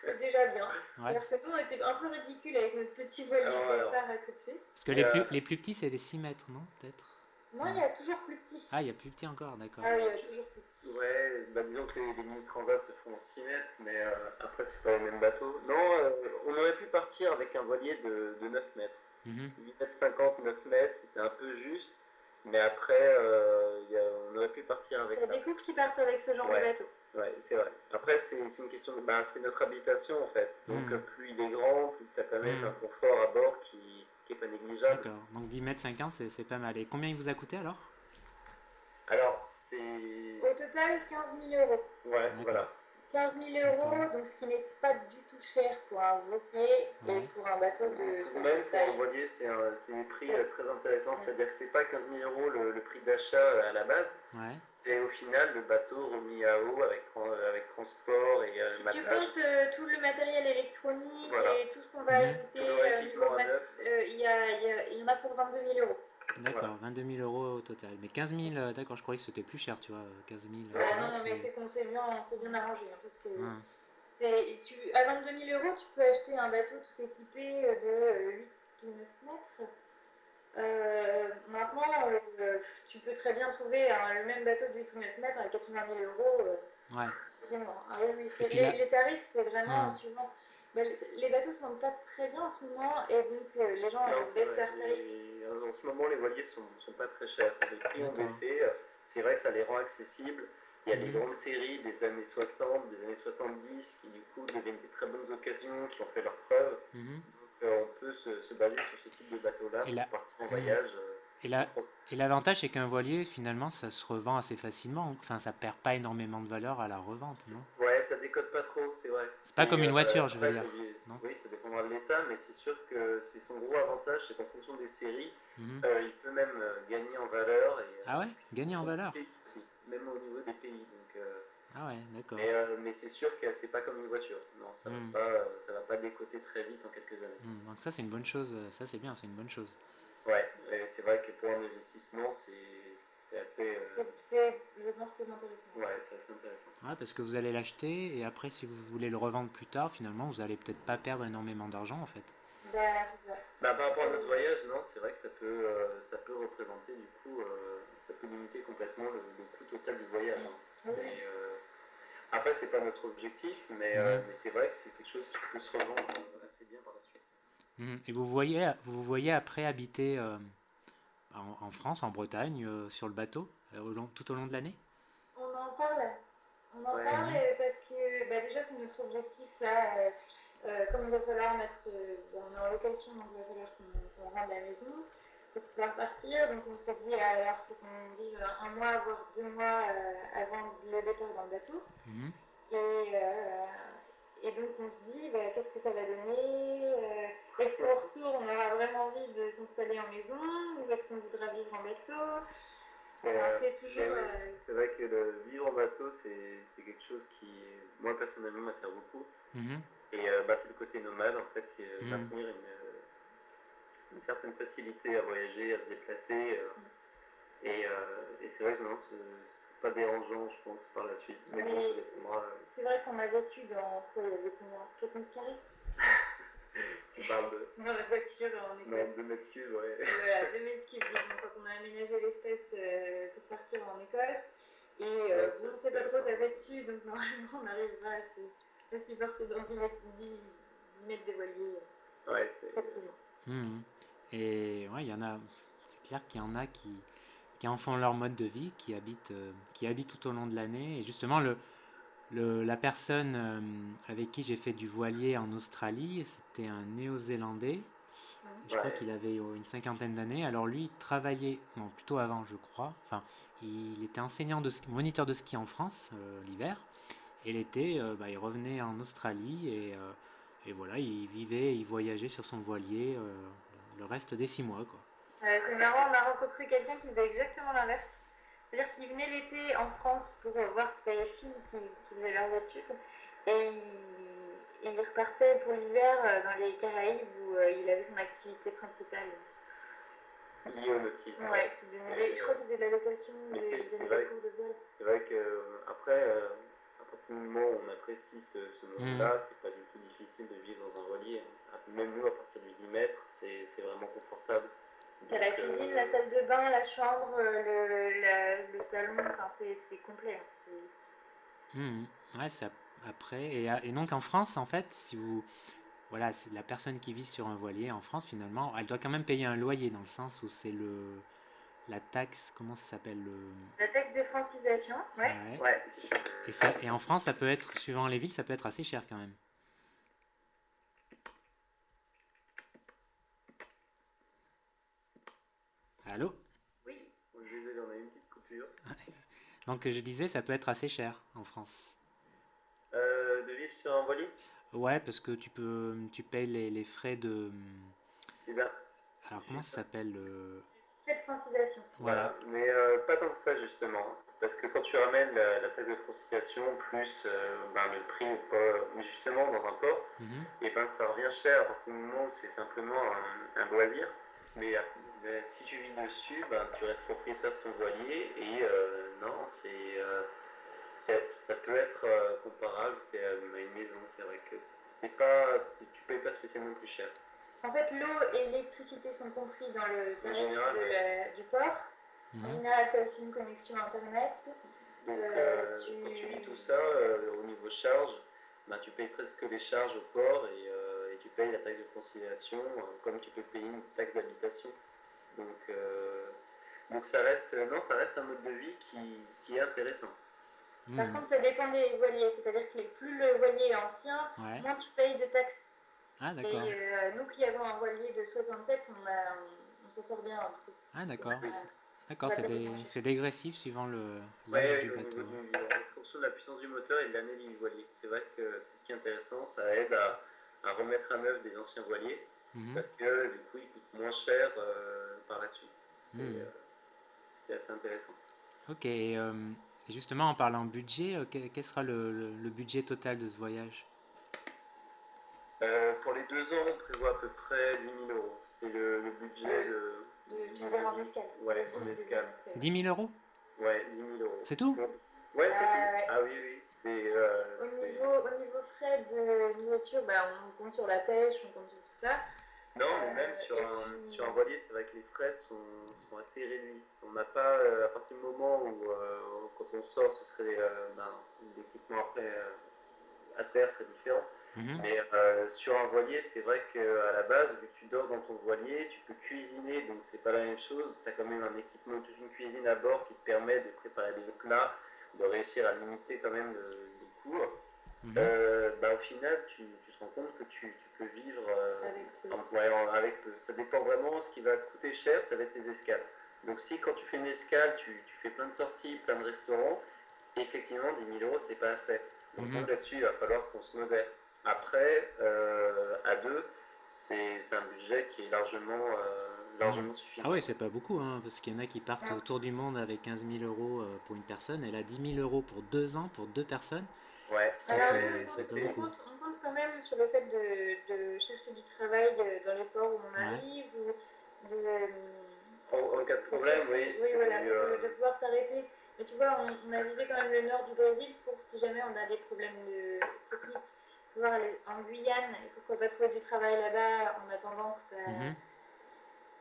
c'est déjà bien. Ouais. Alors que nous, on était un peu ridicule avec notre petit voilier Alors, de alors. part à côté. Parce que les, Euh, plus, les plus petits, c'est des 6 mètres, non Peut-être? Non, il y a toujours plus petit. Ah, il y a plus petit encore, d'accord. Ah oui, il y a toujours plus petit. ouais, bah, disons que les, les mini transats se font en 6 mètres, mais euh, après, c'est pas les mêmes bateaux. Non, euh, on aurait pu partir avec un voilier de, de 9 mètres. Mhm. 8 mètres 50, 9 mètres, c'était un peu juste. Mais après, euh, il y a- on aurait pu partir avec Il y a ça. des couples qui partent avec ce genre Ouais. de bateau. Ouais, c'est vrai. Après, c'est une question de. Ben, c'est notre habitation en fait. Donc, Mm. euh, plus il est grand, plus tu as quand même Mm. un confort à bord qui, qui est pas négligeable. D'accord. Donc 10 mètres 50, c'est c'est pas mal. Et combien il vous a coûté alors? Alors, c'est. Au total, 15 000 euros. Ouais, voilà. 15 000 euros, donc ce qui n'est pas du tout cher pour un voilier Ouais. et pour un bateau de Même pour un voilier, c'est un, c'est des prix euh, très intéressants. Ouais. C'est-à-dire que c'est pas 15 000 euros le, le prix d'achat euh, à la base. Ouais. C'est au final le bateau remis à eau avec, tran- avec transport et euh, Si tu comptes euh, tout le matériel électronique Voilà. et tout ce qu'on va Mhm. ajouter, euh, euh, il y, a- il y a- il y en a pour 22 000 euros. D'accord, Voilà. 22 000 euros au total. Mais 15 000, euh, d'accord, je croyais que c'était plus cher, tu vois. 15 000. Ah ça non, non, mais c'est- qu'on s'est bien, bien arrangé. hein, parce que Ouais. Tu, à 22 000 euros, tu peux acheter un bateau tout équipé de euh, 8 ou 9 mètres. Euh, maintenant, euh, tu peux très bien trouver le même bateau de 8 ou 9 mètres à 80 000 euros. euh, Ouais. Ah oui, les, là- les tarifs, c'est vraiment Ouais. suivant. Ben, les, bateaux se vendent pas très bien en ce moment et donc euh, les gens Non, euh, baissent leurs tarifs. Les- En ce moment, les voiliers sont, sont pas très chers. Les prix ont baissé. C'est vrai que ça les rend accessibles. Il y a des grandes séries des années 60, des années 70 qui, du coup, deviennent des très bonnes occasions, qui ont fait leurs preuves. Mhm. Donc, euh, on peut se, se baser sur ce type de bateau-là pour la- partir en voyage. euh, Et la- l'avantage, c'est qu'un voilier, finalement, ça se revend assez facilement. Enfin, ça perd pas énormément de valeur à la revente, non? Ouais, ça décode pas trop, c'est vrai. C'est pas comme une voiture, je veux dire. Non? Oui, ça dépendra de l'état, mais c'est sûr que c'est son gros avantage, c'est qu'en fonction des séries, Mhm. euh, il peut même euh, gagner en valeur. Et, euh, Ah ouais? Gagner en valeur? aussi, même au niveau des pays. Donc, euh, Ah ouais, d'accord. mais euh, mais c'est sûr que c'est pas comme une voiture. Non, ça Mm. va pas, euh, ça va pas décoter très vite en quelques années. Mhm. Donc ça, c'est une bonne chose. Ça, c'est bien, c'est une bonne chose. Ouais, c'est vrai que pour un investissement, c'est c'est assez, euh, C'est, je pense, plus intéressant. ouais, c'est assez intéressant. Ouais, parce que vous allez l'acheter et après, si vous voulez le revendre plus tard, finalement, vous allez peut-être pas perdre énormément d'argent en fait. Ben, c'est vrai. Bah, par rapport à notre voyage, non, c'est vrai que ça peut, euh, ça peut représenter du coup, euh, ça peut limiter complètement le, le coût total du voyage. hein. Oui. C'est, euh, Après, c'est pas notre objectif, mais, euh, mais c'est vrai que c'est quelque chose qui peut se revendre euh, assez bien par la suite. Mhm. Et vous voyez, vous vous voyez après habiter euh, en, en France, en Bretagne, euh, sur le bateau, euh, au long- tout au long de l'année? On en parle. On en Ouais. parle parce que bah, déjà, c'est notre objectif là. euh, euh, comme il va falloir mettre. euh, on est en location, donc il va falloir qu'on, qu'on rende la maison pour pouvoir partir. Donc on s'est dit, alors faut qu'on vive un mois, voire deux mois euh, avant le départ dans le bateau. Mhm. Et, euh, et donc on se dit, bah, qu'est-ce que ça va donner euh, Est-ce qu'au retour, on aura vraiment envie de s'installer en maison Ou est-ce qu'on voudra vivre en bateau? C'est, euh, toujours... Euh, c'est vrai que le vivre en bateau, c'est, c'est quelque chose qui, moi personnellement, m'attire beaucoup. Mhm. Et euh, bah, c'est le côté nomade, en fait, qui est Mhm. maintenir une, euh, une certaine facilité à voyager, à se déplacer. euh, et, euh, et c'est vrai que non, ce ne pas dérangeant, je pense, par la suite. Mais bon, ça dépendra. euh, C'est vrai qu'on a vécu dans quoi Il y avait combien 4 mètres carrés tu parles de Dans la voiture en non, Écosse. 2 mètres cubes, ouais. Voilà, 2 mètres cubes, disons, quand on a aménagé l'espace euh, pour partir en Écosse. Et euh, Ouais, on c'est- sait pas trop taper dessus, donc normalement on arrivera à se, aussi porter dans 10 mètres, 10, 10 mètres de voilier Ouais, c'est. facilement. Mhm. Et ouais, il y en a, c'est clair qu'il y en a qui, qui en font leur mode de vie, qui habitent, euh, qui habitent tout au long de l'année. Et justement, le, le- la personne euh, avec qui j'ai fait du voilier en Australie, c'était un néo-zélandais. Je crois qu'il avait euh, une cinquantaine d'années. Alors lui, il travaillait, non, plutôt avant, je crois. Enfin, il était enseignant de ski, moniteur de ski en France euh, l'hiver. Et l'été, euh, bah, il revenait en Australie et, euh, et voilà, il vivait, il voyageait sur son voilier le reste des six mois. Quoi. C'est marrant, on a rencontré quelqu'un qui faisait exactement l'inverse. C'est-à-dire qu'il venait l'été en France pour euh, voir ses filles qui, qui faisaient leurs études et il, repartait pour l'hiver euh, dans les Caraïbes où euh, il avait son activité principale. Lié au nautisme. Ouais, qui donnait je crois qu'il faisait de la location, Mais des, des cours de voile. C'est vrai que euh, euh, partir du moment où on apprécie ce, ce monde-là, c'est pas du tout difficile de vivre dans un voilier. Même nous, à partir du 10 mètres, c'est c'est vraiment confortable. T'as la euh, cuisine, la salle de bain, la chambre, euh, le, la- le salon, enfin c'est c'est complet. Mhm. Ouais, ap- après. Et, à- et donc en France, en fait, si vous. Voilà, c'est la personne qui vit sur un voilier en France, finalement, elle doit quand même payer un loyer dans le sens où c'est le. La taxe, comment ça s'appelle le... La taxe de francisation, ouais. Ouais. Ouais. Et, ça, et en France, ça peut être, suivant les villes, ça peut être assez cher quand même. Allô? Oui. Je désolé, on a une petite coupure. Donc je disais, ça peut être assez cher en France. Euh, de vivre sur un voilier? Ouais, parce que tu peux, tu payes les, les frais de. Eh ben, Alors comment ça s'appelle le... Francisation. Voilà. Mais euh, pas tant que ça justement. Parce que quand tu ramènes la, la taxe de francisation plus euh, ben, le prix port, justement dans un port, Mhm. et ben ça revient cher à partir du moment où c'est simplement un, un loisir. Mais, euh, mais si tu vis dessus, ben, tu restes propriétaire de ton voilier et euh, non, c'est, euh, ça peut être euh, comparable c'est à une maison. C'est vrai que c'est pas, tu tu payes pas spécialement plus cher. En fait, l'eau et l'électricité sont compris dans le tarif ouais. du port. En Mhm. général, tu as aussi une connexion Internet. Donc Euh, euh, tu- quand tu vis tout ça, euh, au niveau charge, ben, tu payes presque les charges au port et, euh, et tu payes la taxe de conciliation euh, comme tu peux payer une taxe d'habitation. Donc, euh, donc ça reste, non, ça reste un mode de vie qui, qui est intéressant. Par Mhm. contre, ça dépend des voiliers. C'est-à-dire que plus le voilier est ancien, Ouais. moins tu payes de taxes. Ah Et d'accord. euh, nous qui avons un voilier de 67, on, a- on- on s'en sort bien. Ah d'accord. Euh, D'accord, c'est dégressif suivant le Ouais, du au bateau. niveau du- en fonction de la puissance du moteur et de l'année du voilier. C'est vrai que c'est ce qui est intéressant, ça aide à, à remettre à neuf des anciens voiliers Mhm. parce que du coup ils coûtent moins cher euh, par la suite. C'est Mhm. euh, c'est assez intéressant. Ok, et, euh, justement en parlant budget, quel, quel sera le, le- le budget total de ce voyage? Euh, pour les deux ans, on prévoit à peu près 10 000 euros. C'est le, le budget de. Tu veux dire en escale Ouais, en escale. 10 000 euros? Ouais, 10 000 euros. C'est tout? Bon. Ouais, c'est Euh, tout. ouais. Ah oui, oui. C'est. euh, Au c'est- niveau, au niveau frais de nourriture, bah, on compte sur la pêche, on compte sur tout ça. Non, mais Euh, même sur et un, puis- sur un voilier, c'est vrai que les frais sont, sont assez réduits. On n'a pas, euh, à partir du moment où, euh, quand on sort, ce serait euh, ben, l'équipement après euh, à terre, c'est différent. Mhm. Mais euh, sur un voilier, c'est vrai qu'à la base, vu que tu dors dans ton voilier, tu peux cuisiner, donc c'est pas la même chose. Tu as quand même un équipement, toute une cuisine à bord qui te permet de préparer des plats, de réussir à limiter quand même le, les coûts. Mhm. Euh, bah, au final, tu, tu te rends compte que tu, tu peux vivre euh, Avec peu. en- ouais, en- avec peu. Ça dépend vraiment, ce qui va te coûter cher, ça va être tes escales. Donc si quand tu fais une escale, tu, tu fais plein de sorties, plein de restaurants, effectivement, 10 000 euros, c'est pas assez. Donc Mhm. donc, là-dessus, il va falloir qu'on se modère. Après, euh, à deux, c'est c'est un budget qui est largement, euh, largement suffisant. Ah oui, c'est pas beaucoup, hein, parce qu'il y en a qui partent autour du monde avec 15 000 euros euh, pour une personne, et là 10 000 euros pour deux ans pour deux personnes. Ouais, ça Alors, fait- ça on, on beaucoup. compte, on compte quand même sur le fait de, de chercher du travail dans les ports où on Ouais. arrive, ou de, euh, En, en cas de problème, oui. oui, c'est voilà, euh, de, de pouvoir s'arrêter. Mais tu vois, on, on a visé quand même le nord du Brésil pour si jamais on a des problèmes de technique, pouvoir aller en Guyane et pourquoi pas trouver du travail là-bas en attendant que ça, Mhm.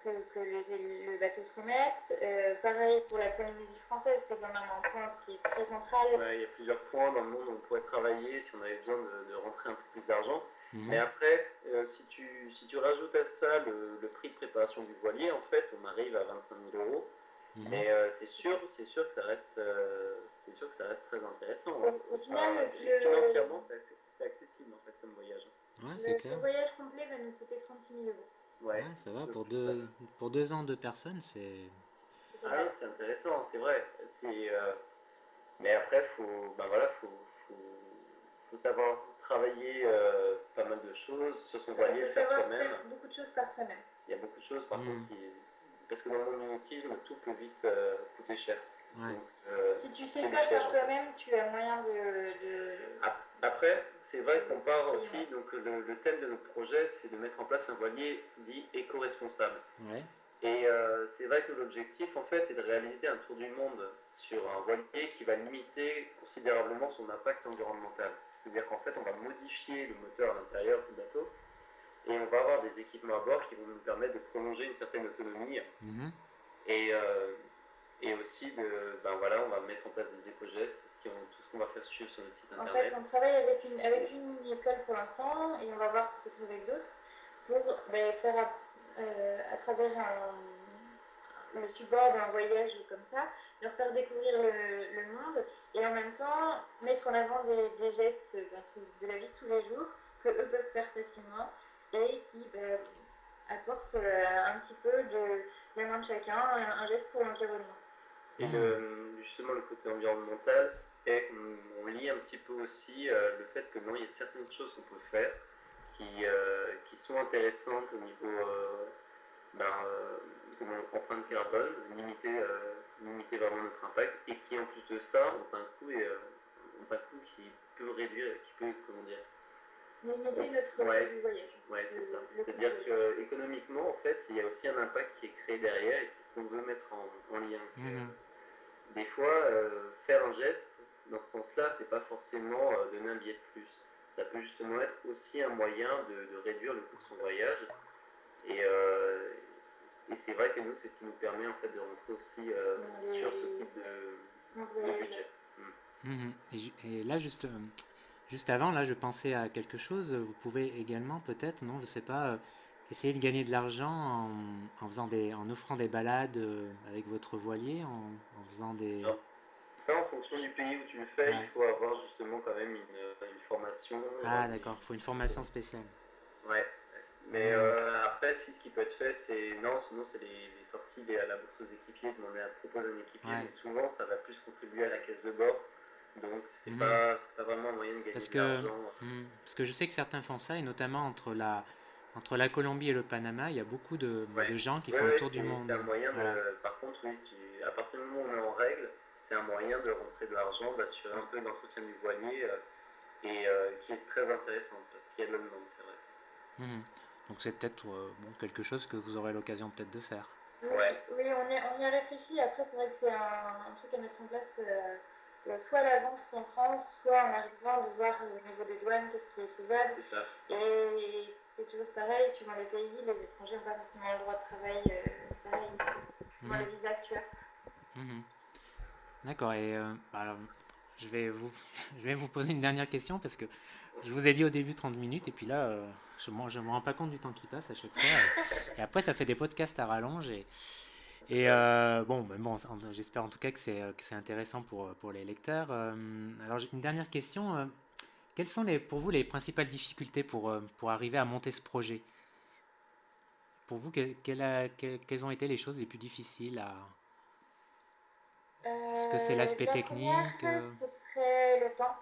que, que le bateau se remette. pareil pour la Polynésie française, c'est quand même un point qui est très central. il y a plusieurs points dans le monde où on pourrait travailler si on avait besoin de, rentrer un peu plus d'argent. Mhm. Mais après, si, tu, si tu rajoutes à ça le, le, prix de préparation du voilier, en fait, on arrive à 25 000 euros. Mhm. Mais euh, c'est sûr, c'est sûr que ça reste, euh, c'est sûr que ça reste très intéressant. Hein. Financièrement, c'est accessible en fait comme voyage. Ouais, c'est clair. Le voyage complet va nous coûter 36 000 euros. Ouais, ça va pour deux, pour deux ans, deux personnes, c'est. Ah c'est intéressant, c'est vrai. C'est, euh, mais après, faut, ben voilà, faut, faut, faut savoir travailler pas mal de choses sur son voilier, faire soi-même. Beaucoup de choses par semaine. Il y a beaucoup de choses, par mm. contre, qui parce que dans le mimétisme, tout peut vite euh, coûter cher. Euh, si tu sais faire par toi-même, tu as moyen de. Après, c'est vrai qu'on part aussi, donc le, thème de notre projet, c'est de mettre en place un voilier dit éco-responsable. Et euh, c'est vrai que l'objectif, en fait, c'est de réaliser un tour du monde sur un voilier qui va limiter considérablement son impact environnemental. C'est-à-dire qu'en fait, on va modifier le moteur à l'intérieur du bateau et on va avoir des équipements à bord qui vont nous permettre de prolonger une certaine autonomie. Mhm. Et, euh, et aussi, de, ben voilà, on va mettre en place des éco-gestes, c'est tout ce qu'on va faire suivre sur notre site internet. En fait, on travaille avec une, avec une école pour l'instant et on va voir peut-être avec d'autres pour ben, faire euh, à, travers un, le support d'un voyage comme ça, leur faire découvrir le, monde et en même temps mettre en avant des, des gestes ben, de la vie de tous les jours que eux peuvent faire facilement et qui ben, apporte euh, un petit peu de la main de chacun, un, geste pour l'environnement. Et justement, le côté environnemental, et on, lit un petit peu aussi euh, le fait que non, il y a certaines choses qu'on peut faire qui, euh, qui sont intéressantes au niveau ben, empreinte carbone, limiter, limiter vraiment notre impact, et qui en plus de ça ont un coût, et, ont un coût qui peut réduire, qui peut, comment dire, limiter notre ouais. voyage. Ouais, c'est ça. C'est-à-dire qu'économiquement, en fait, il y a aussi un impact qui est créé derrière et c'est ce qu'on veut mettre en, lien. Mhm. Des fois, euh, faire un geste, dans ce sens-là, c'est pas forcément euh, donner un billet de plus. Ça peut justement être aussi un moyen de, réduire le coût de son voyage. Et, euh, et c'est vrai que nous, c'est ce qui nous permet en fait de rentrer aussi sur ce type de, budget. Mhm. Et, et, là, juste Juste avant, là, je pensais à quelque chose. Vous pouvez également, peut-être, non, je sais pas, euh, essayer de gagner de l'argent en, faisant des, en offrant des balades euh, avec votre voilier, en, faisant des. Ça, en fonction du pays où tu le fais, il faut avoir justement quand même une, formation. Ah, d'accord, il faut une formation spéciale. Ouais. Mais euh, après, si ce qui peut être fait, c'est. Non, sinon, c'est les, sorties à la bourse aux équipiers, demander à proposer un équipier. Mais souvent, ça va plus contribuer à la caisse de bord donc c'est hmm. pas, pas, vraiment un moyen de gagner parce que, hmm, parce que je sais que certains font ça, et notamment entre la, entre la Colombie et le Panama, il y a beaucoup de, de gens qui font le tour du monde. C'est un moyen par contre, oui, à partir du moment où on est en règle, c'est un moyen de rentrer de l'argent, d'assurer un peu l'entretien du voilier, euh, et euh, qui est très intéressant, parce qu'il y a de la demande, c'est vrai. Hmm. Donc c'est peut-être euh, bon, quelque chose que vous aurez l'occasion peut-être de faire. Ouais. Oui, on y, on y a réfléchi, après c'est vrai que c'est un, un, truc à mettre en place soit l'avance en France, soit en arrivant de voir au niveau des douanes qu'est-ce qui est faisable. C'est ça. Et c'est toujours pareil, suivant les pays, les étrangers n'ont pas forcément le droit de travail euh, pareil, mmh. les visas actuels. Mhm. D'accord, et euh, bah, je, vais vous, je vais vous poser une dernière question parce que je vous ai dit au début 30 minutes et puis là, euh, je ne me rends pas compte du temps qui passe à chaque fois. Et, après, ça fait des podcasts à rallonge et, et euh, bon, bon j'espère en tout cas que c'est, que intéressant pour, pour les lecteurs. Euh, alors une dernière question. Euh, quelles sont les, pour vous les principales difficultés pour, pour arriver à monter ce projet? Pour vous, quelles, quelles, ont été les choses les plus difficiles à... Est-ce que c'est l'aspect technique Ce serait le temps.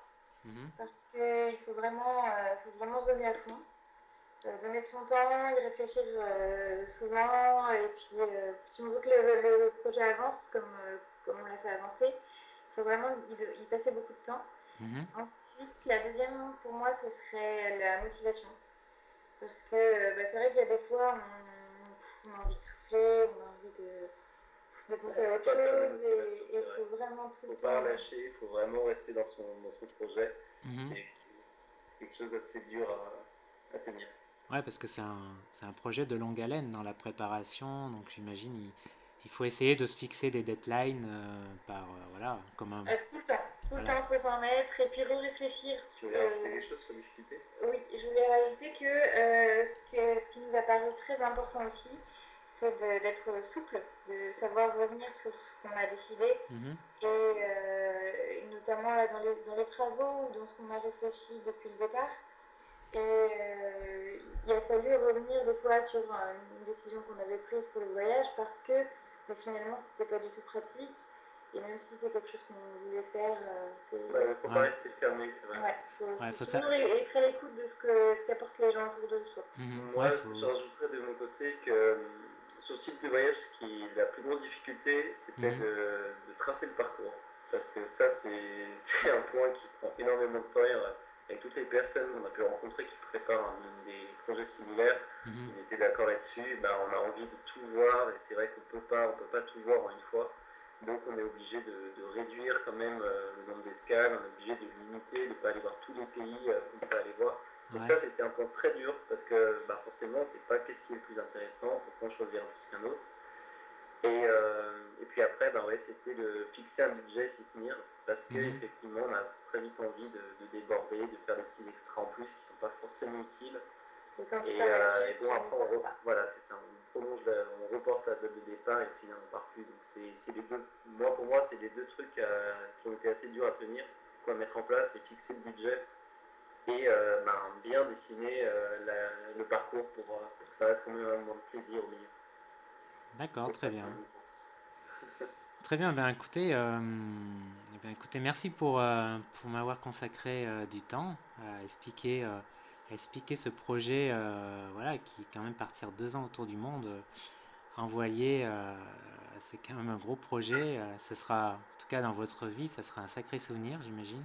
Mhm. Parce qu'il faut vraiment, faut vraiment se donner à fond. Euh, donner de son temps, y réfléchir euh, souvent, et puis euh, si on veut que le, projet avance comme, comme on l'a fait avancer, il faut vraiment y, passer beaucoup de temps. Mhm. Ensuite, la deuxième pour moi, ce serait la motivation. Parce que bah, c'est vrai qu'il y a des fois, on, a envie de souffler, on a envie de, de penser à autre chose, et il faut vraiment tout Il ne faut pas lâcher, il faut vraiment rester dans son, dans son projet. Mhm. C'est quelque chose d'assez dur à, à tenir. Ouais, parce que c'est un, un, projet de longue haleine dans la préparation, donc j'imagine il, il, faut essayer de se fixer des deadlines par, voilà, comme un... tout le temps, tout le temps, il faut s'en mettre et puis réfléchir. Tu voulais rajouter des choses sur les difficultés Oui, je voulais rajouter que, ce, ce qui nous a paru très important aussi, c'est d'être souple, de savoir revenir sur ce qu'on a décidé. Mhm. Et notamment dans, les, dans, les, travaux ou dans ce qu'on a réfléchi depuis le départ. Et euh, il a fallu revenir des fois sur une décision qu'on avait prise pour le voyage parce que mais finalement c'était pas du tout pratique. Et même si c'est quelque chose qu'on voulait faire, euh, c'est. Il ne faut pas rester fermé, c'est vrai. Il faut, ouais, faut, toujours être à l'écoute de ce qu'apportent les gens autour de soi. Mhm. Moi, je rajouterais de mon côté que sur le site de voyage, ce qui est la plus grosse difficulté, c'était mhm. de, de, tracer le parcours. Parce que ça, c'est un point qui prend énormément de temps. Avec toutes les personnes qu'on a pu rencontrer qui préparent des projets similaires, mhm. ils étaient d'accord là-dessus. Ben, on a envie de tout voir et c'est vrai qu'on peut pas, on peut pas tout voir en une fois. Donc on est obligé de, de réduire quand même euh, le nombre d'escales, on est obligé de limiter, de ne pas aller voir tous les pays euh, qu'on peut aller voir. Donc ça, c'était un point très dur parce que bah, forcément, c'est pas qu'est-ce qui est le plus intéressant, pourquoi choisir un plus qu'un autre. Et, euh, et, puis après, bah, ouais, c'était de fixer un budget, s'y tenir, parce qu'effectivement, mhm. on a très vite envie de, déborder, de faire des petits extras en plus qui ne sont pas forcément utiles. Et, euh, bon, après, on, voilà, c'est ça, on prolonge, on reporte la date de départ et puis on ne part plus. Donc c'est les deux, moi, pour moi, c'est les deux trucs euh, qui ont été assez durs à tenir, quoi mettre en place et fixer le budget et euh, ben, bien dessiner euh, le parcours pour, pour, que ça reste quand même un moment de plaisir au milieu. D'accord, très bien. Très bien, ben écoutez, euh, eh ben, écoutez merci pour, pour m'avoir consacré du temps à expliquer, expliquer ce projet voilà, qui est quand même partir deux ans autour du monde, envoyer, c'est quand même un gros projet. ce sera, en tout cas dans votre vie, ça sera un sacré souvenir, j'imagine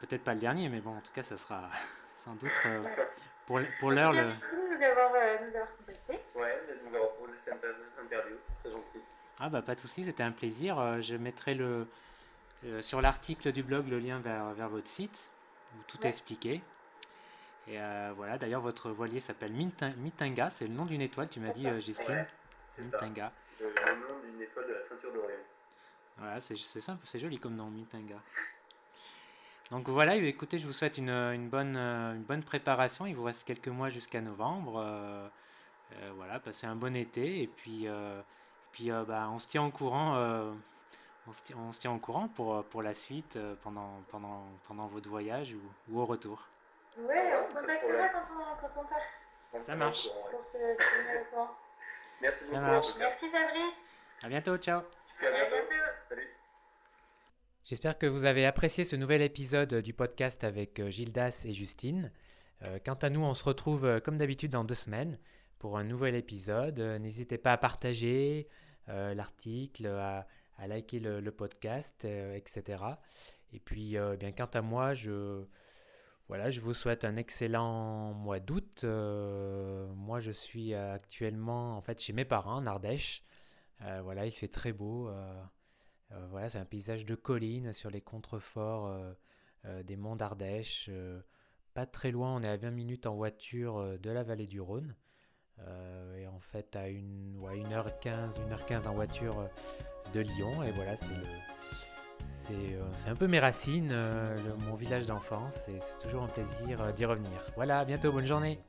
peut-être pas le dernier, mais bon, en tout cas, ça sera sans doute euh, pour, pour l'heure. Le... Merci de nous avoir, euh, nous avoir contactés. Ouais, de nous avoir posé cette interview, c'est très gentil. Ah bah pas de souci, c'était un plaisir. Euh, je mettrai le, sur l'article du blog le lien vers, vers votre site où tout est expliqué. Et voilà, d'ailleurs votre voilier s'appelle Mitinga, c'est le nom d'une étoile, tu m'as dit Justine. Mitinga. Le, nom d'une étoile de la ceinture d'Orion. Voilà, c'est simple, c'est joli comme nom, Mitinga. Donc voilà, écoutez, je vous souhaite une, bonne, une bonne préparation. Il vous reste quelques mois jusqu'à novembre. Euh, euh, voilà, passez un bon été et puis, euh, puis bah, on se tient au courant. On, se tient, on se tient au courant pour, pour la suite pendant, pendant, pendant votre voyage ou, au retour. Oui, on te contactera quand on, quand on part. Ça marche. Pour te tenir au courant. Merci beaucoup. Merci Fabrice. À bientôt, ciao. À bientôt. Salut. J'espère que vous avez apprécié ce nouvel épisode du podcast avec euh, Gildas et Justine. Euh, quant à nous, on se retrouve euh, comme d'habitude dans deux semaines pour un nouvel épisode. N'hésitez pas à partager l'article, à, liker le, podcast, etc. Et puis, bien, quant à moi, je, voilà, je vous souhaite un excellent mois d'août. moi, je suis actuellement en fait chez mes parents en Ardèche. voilà, il fait très beau. Euh, voilà, c'est un paysage de collines sur les contreforts euh, euh, des monts d'Ardèche. pas très loin, on est à 20 minutes en voiture de la vallée du Rhône. Et en fait, à une, 1h15, 1h15 en voiture de Lyon. Et voilà, c'est c'est un peu mes racines, mon village d'enfance, et c'est toujours un plaisir d'y revenir. Voilà, à bientôt, bonne journée